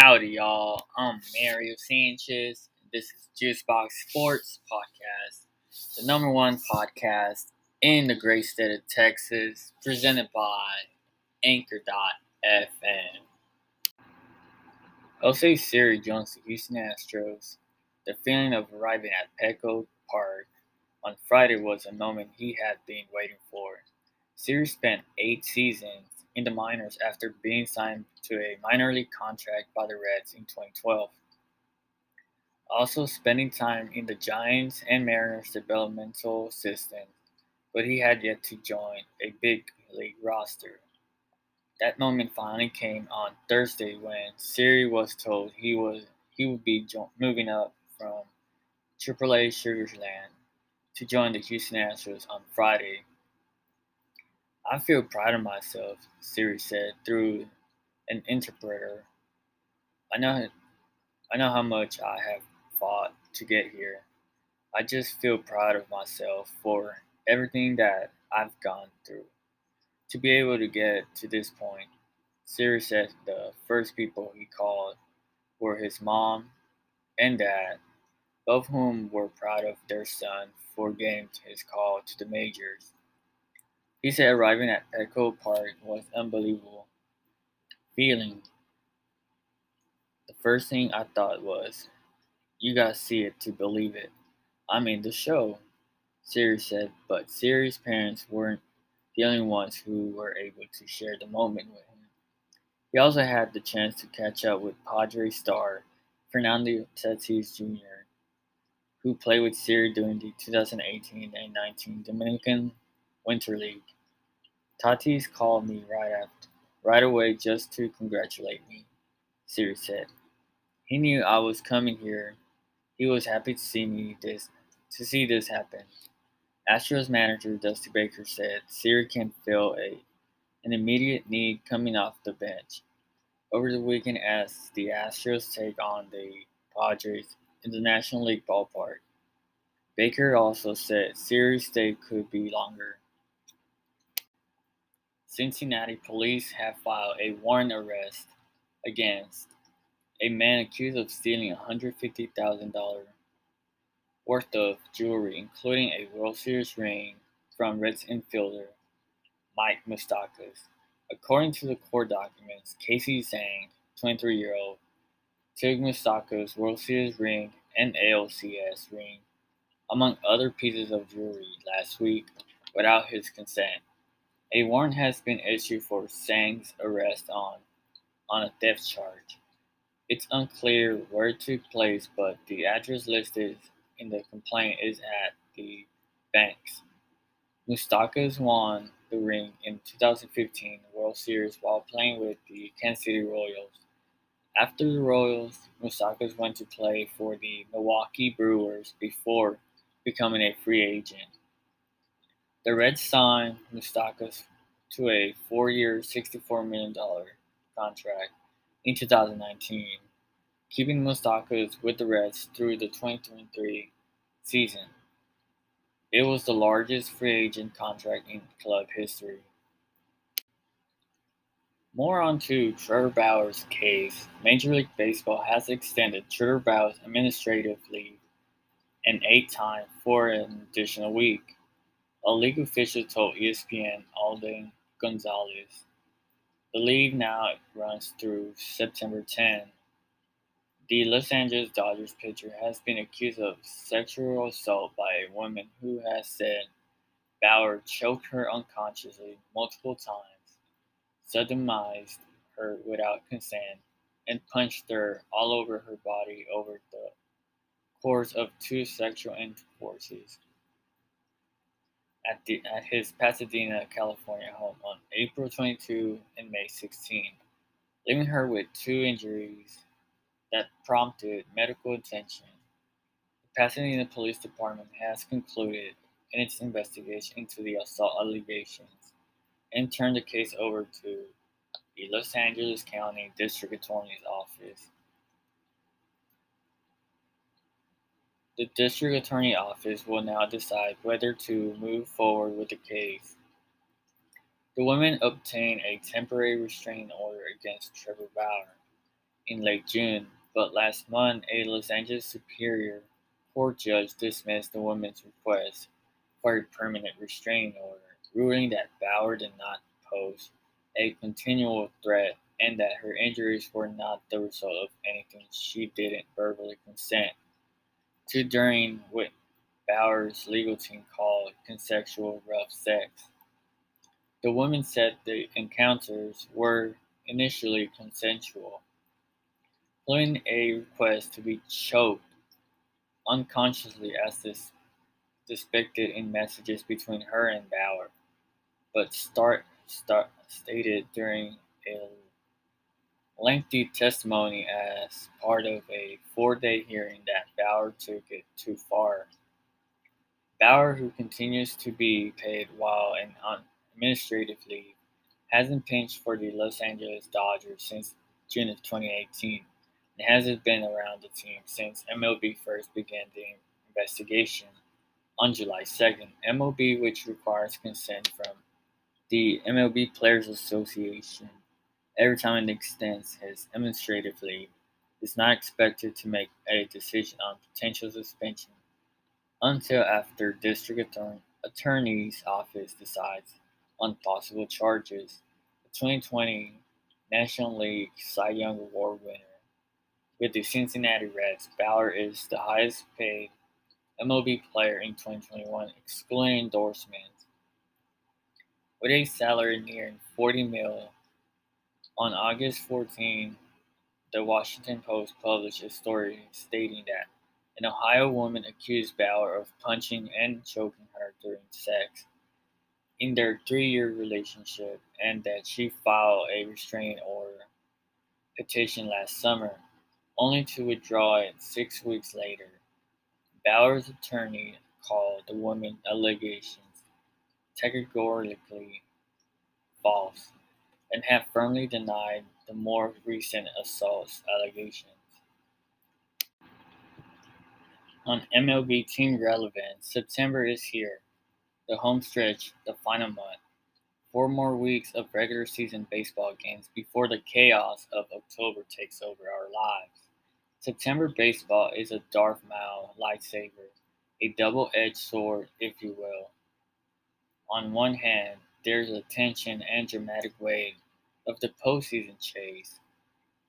Howdy, y'all. I'm Mario Sanchez. This is Juicebox Sports Podcast, the number one podcast in the great state of Texas, presented by Anchor.fm. Jose Siri joins the Houston Astros. The feeling of arriving at Petco Park on Friday was a moment he had been waiting for. Siri spent eight seasons in the minors after being signed to a minor league contract by the Reds in 2012. Also spending time in the Giants and Mariners developmental system, but he had yet to join a big league roster. That moment finally came on Thursday when Siri was told he was he would be jo- moving up from AAA Sugarland to join the Houston Astros on Friday I feel proud of myself, Siri said through an interpreter. I know I know how much I have fought to get here. I just feel proud of myself for everything that I've gone through. To be able to get to this point, Siri said the first people he called were his mom and dad, both whom were proud of their son for getting his call to the majors. He said arriving at Petco Park was unbelievable feeling. The first thing I thought was, you gotta see it to believe it. I'm in the show, Siri said, but Siri's parents weren't the only ones who were able to share the moment with him. He also had the chance to catch up with Padre star Fernando Tatis Jr., who played with Siri during the 2018 and 19 Dominican Winter League. Tatis called me right after, right away just to congratulate me, Siri said. He knew I was coming here. He was happy to see me this to see this happen. Astros manager Dusty Baker said Siri can feel a an immediate need coming off the bench over the weekend as the Astros take on the Padres in the National League ballpark. Baker also said Siri's stay could be longer. Cincinnati police have filed a warrant arrest against a man accused of stealing $150,000 worth of jewelry, including a World Series ring from Reds infielder Mike Moustakas. According to the court documents, Casey Zhang, 23 year old, took Moustakas' World Series ring and ALCS ring, among other pieces of jewelry, last week without his consent. A warrant has been issued for Sang's arrest on, on a theft charge. It's unclear where took place, but the address listed in the complaint is at the banks. Moustakas won the ring in 2015 World Series while playing with the Kansas City Royals. After the Royals, Moustakas went to play for the Milwaukee Brewers before becoming a free agent. The Reds signed Moustakas to a four-year, $64 million contract in 2019, keeping Moustakas with the Reds through the 2023 season. It was the largest free agent contract in club history. More on to Trevor Bauer's case. Major League Baseball has extended Trevor Bauer's administrative leave an eight time for an additional week. A league official told ESPN Alden Gonzalez. The league now runs through September 10. The Los Angeles Dodgers pitcher has been accused of sexual assault by a woman who has said Bauer choked her unconsciously multiple times, sodomized her without consent, and punched her all over her body over the course of two sexual intercourses at, the, at his Pasadena, California home on April 22 and May 16, leaving her with two injuries that prompted medical attention. The Pasadena Police Department has concluded in its investigation into the assault allegations and turned the case over to the Los Angeles County District Attorney's Office The district attorney office will now decide whether to move forward with the case. The women obtained a temporary restraining order against Trevor Bauer in late June, but last month a Los Angeles Superior Court judge dismissed the woman's request for a permanent restraining order, ruling that Bauer did not pose a continual threat and that her injuries were not the result of anything she didn't verbally consent to during what Bauer's legal team called consensual rough sex. The woman said the encounters were initially consensual, including a request to be choked unconsciously as this depicted in messages between her and Bauer, but start, start stated during a lengthy testimony as part of a four-day hearing that Bauer took it too far. Bauer, who continues to be paid while in administrative leave, hasn't pitched for the Los Angeles Dodgers since June of 2018 and hasn't been around the team since MLB first began the investigation on July 2nd. MLB, which requires consent from the MLB Players Association every time it extends his administrative leave, is not expected to make a decision on potential suspension until after district attorney's office decides on possible charges. The 2020 National League Cy Young Award winner with the Cincinnati Reds, Bauer is the highest paid MLB player in 2021, excluding endorsements. With a salary nearing 40 million, on August 14, the Washington Post published a story stating that an Ohio woman accused Bauer of punching and choking her during sex in their three-year relationship and that she filed a restraining order petition last summer, only to withdraw it six weeks later. Bauer's attorney called the woman's allegations categorically false and have firmly denied the more recent assault allegations. On MLB team relevance, September is here, the home stretch, the final month. Four more weeks of regular season baseball games before the chaos of October takes over our lives. September baseball is a Darth Maul lightsaber, a double edged sword, if you will. On one hand, there's a tension and dramatic wave of the postseason chase.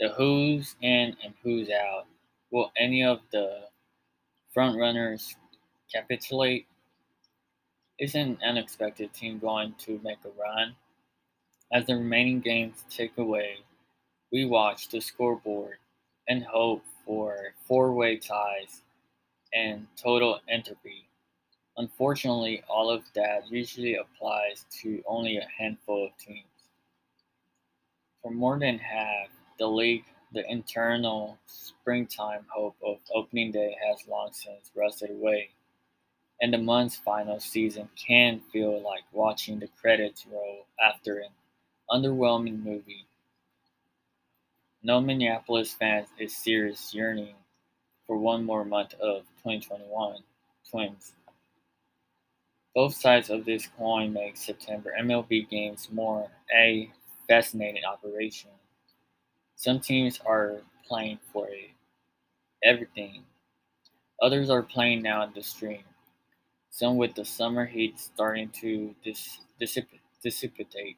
The who's in and who's out. Will any of the frontrunners capitulate? Is an unexpected team going to make a run? As the remaining games tick away, we watch the scoreboard and hope for four way ties and total entropy. Unfortunately, all of that usually applies to only a handful of teams. For more than half the league, the internal springtime hope of opening day has long since rusted away, and the month's final season can feel like watching the credits roll after an underwhelming movie. No Minneapolis fans is serious yearning for one more month of 2021 Twins. Both sides of this coin make September MLB games more a fascinating operation. Some teams are playing for it, everything. Others are playing now in the stream. Some with the summer heat starting to dis- dissip- dissipate.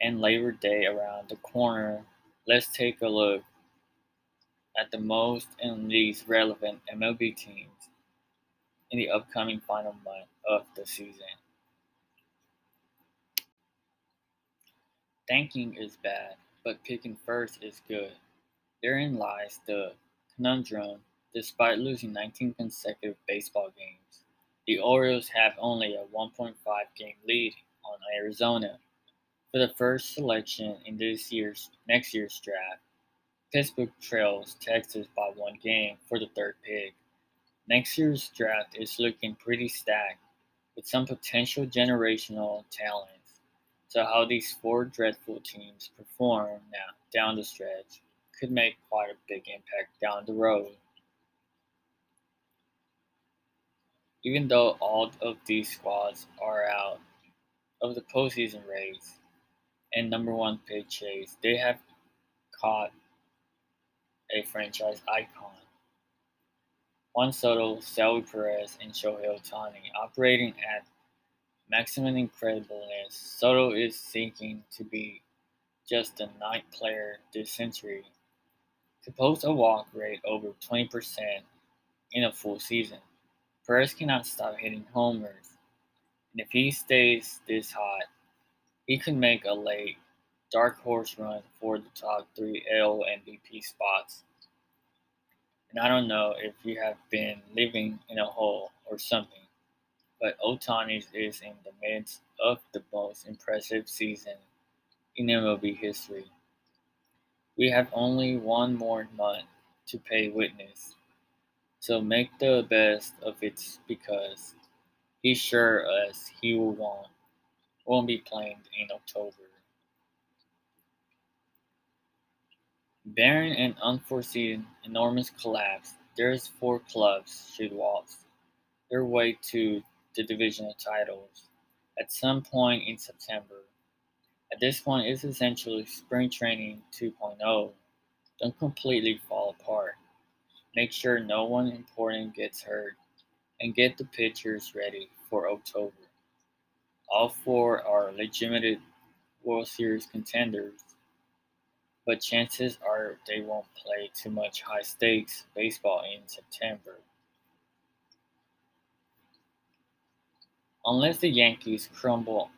And Labor Day around the corner, let's take a look at the most and least relevant MLB teams in the upcoming final month of the season. Tanking is bad, but picking first is good. Therein lies the conundrum. Despite losing 19 consecutive baseball games, the Orioles have only a 1.5 game lead on Arizona. For the first selection in this year's next year's draft, Pittsburgh trails Texas by one game for the third pick. Next year's draft is looking pretty stacked with some potential generational talent. So how these four dreadful teams perform now down the stretch could make quite a big impact down the road. Even though all of these squads are out of the postseason race and number one pick chase, they have caught a franchise icon. Juan Soto, Salvy Perez, and Shohei Ohtani operating at maximum incredibleness. Soto is seeking to be just the ninth player this century to post a walk rate over 20% in a full season. Perez cannot stop hitting homers, and if he stays this hot, he could make a late dark horse run for the top three AL MVP spots. And I don't know if you have been living in a hole or something, but Ohtani is in the midst of the most impressive season in MLB history. We have only one more month to pay witness, so make the best of it because he's sure as he will want, won't be playing in October. Barring an unforeseen enormous collapse, there's four clubs should waltz their way to the divisional titles at some point in September. At this point, it's essentially spring training 2.0. Don't completely fall apart. Make sure no one important gets hurt and get the pitchers ready for October. All four are legitimate World Series contenders but chances are they won't play too much high stakes baseball in September. Unless the Yankees crumble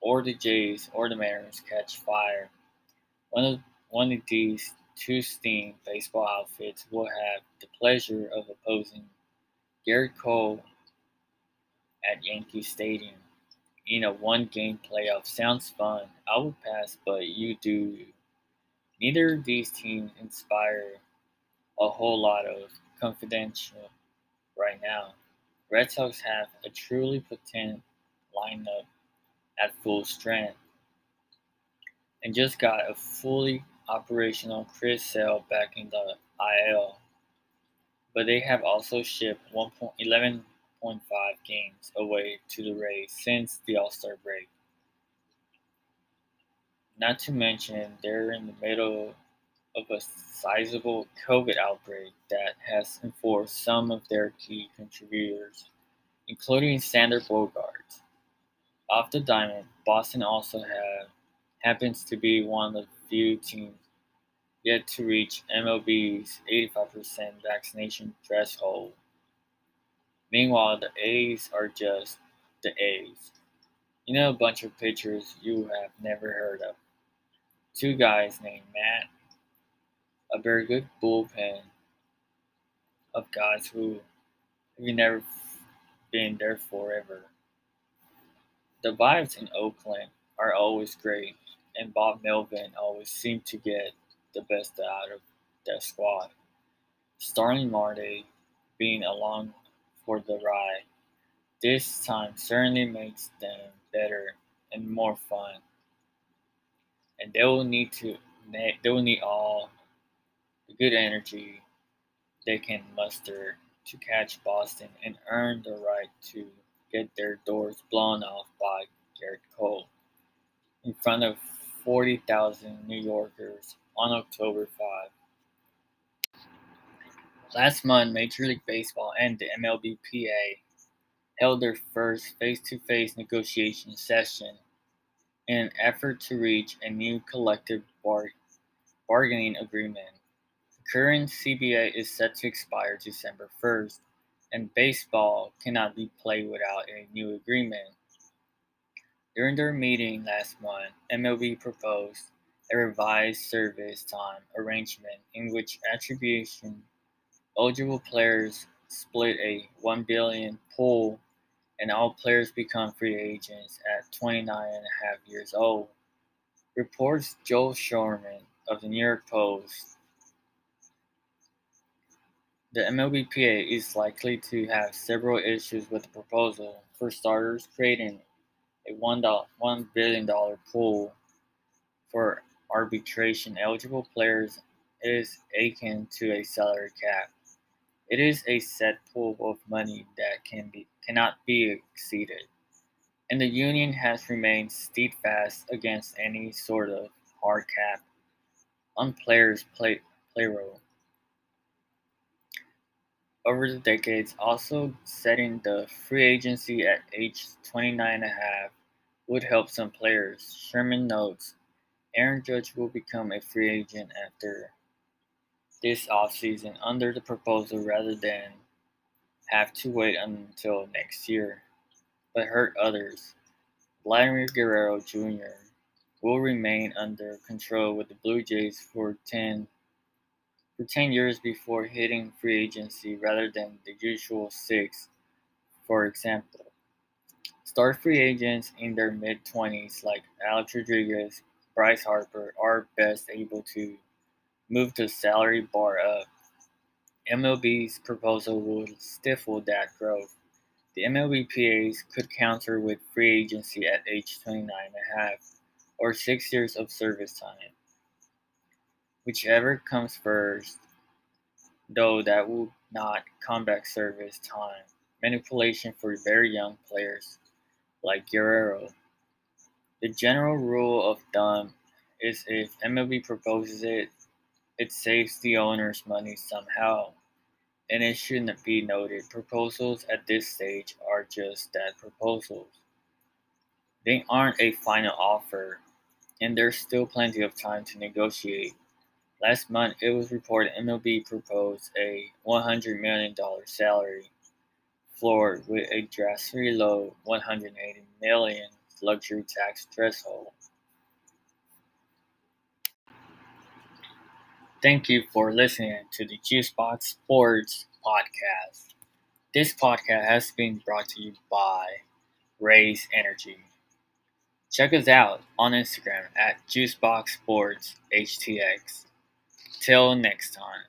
or the Jays or the Mariners catch fire, one of, one of these two steam baseball outfits will have the pleasure of opposing Gerrit Cole at Yankee Stadium in a one game playoff. Sounds fun. I would pass, but you do Neither of these teams inspire a whole lot of confidential right now. Red Sox have a truly potent lineup at full strength and just got a fully operational Chris Sale back in the IL. But they have also shipped 11.5 games away to the Rays since the All Star break. Not to mention, they're in the middle of a sizable COVID outbreak that has enforced some of their key contributors, including Xander Bogaerts. Off the diamond, Boston also have, happens to be one of the few teams yet to reach MLB's 85% vaccination threshold. Meanwhile, the A's are just the A's. You know, a bunch of pitchers you have never heard of two guys named Matt, a very good bullpen of guys who have never been there forever. The vibes in Oakland are always great, and Bob Melvin always seemed to get the best out of their squad. Starling Marte being along for the ride this time certainly makes them better and more fun and they will need to they will need all the good energy they can muster to catch Boston and earn the right to get their doors blown off by Gerrit Cole in front of 40,000 New Yorkers on October 5. Last month, Major League Baseball and the MLBPA held their first face to face negotiation session in an effort to reach a new collective bar- bargaining agreement. The current CBA is set to expire December 1st, and baseball cannot be played without a new agreement. During their meeting last month, MLB proposed a revised service time arrangement in which arbitration eligible players split a 1 billion pool and all players become free agents at 29 and a half years old. Reports Joel Sherman of the New York Post. The MLBPA is likely to have several issues with the proposal. For starters, creating a $1 billion pool for arbitration eligible players is akin to a salary cap. It is a set pool of money that can be cannot be exceeded, and the Union has remained steadfast against any sort of hard cap on players' play, payroll. over the decades, also setting the free agency at age 29 and a half would help some players. Sherman notes Aaron Judge will become a free agent after this offseason under the proposal rather than have to wait until next year, but hurt others. Vladimir Guerrero Jr. will remain under control with the Blue Jays for 10 for 10 years before hitting free agency rather than the usual 6 for example. Star free agents in their mid 20s like Alex Rodriguez, Bryce Harper are best able to move the salary bar up. MLB's proposal would stifle that growth. The MLBPAs could counter with free agency at age 29 and a half or 6 years of service time. Whichever comes first, though that would not combat service time manipulation for very young players like Guerrero. The general rule of thumb is if MLB proposes it, it saves the owners money somehow. And it shouldn't be noted proposals at this stage are just that proposals. They aren't a final offer, and there's still plenty of time to negotiate. Last month, it was reported MLB proposed a $100 million salary floor with a drastically low 180 million luxury tax threshold. Thank you for listening to the Juicebox Sports Podcast. This podcast has been brought to you by Raise Energy. Check us out on Instagram at JuiceboxSportsHTX. Till next time.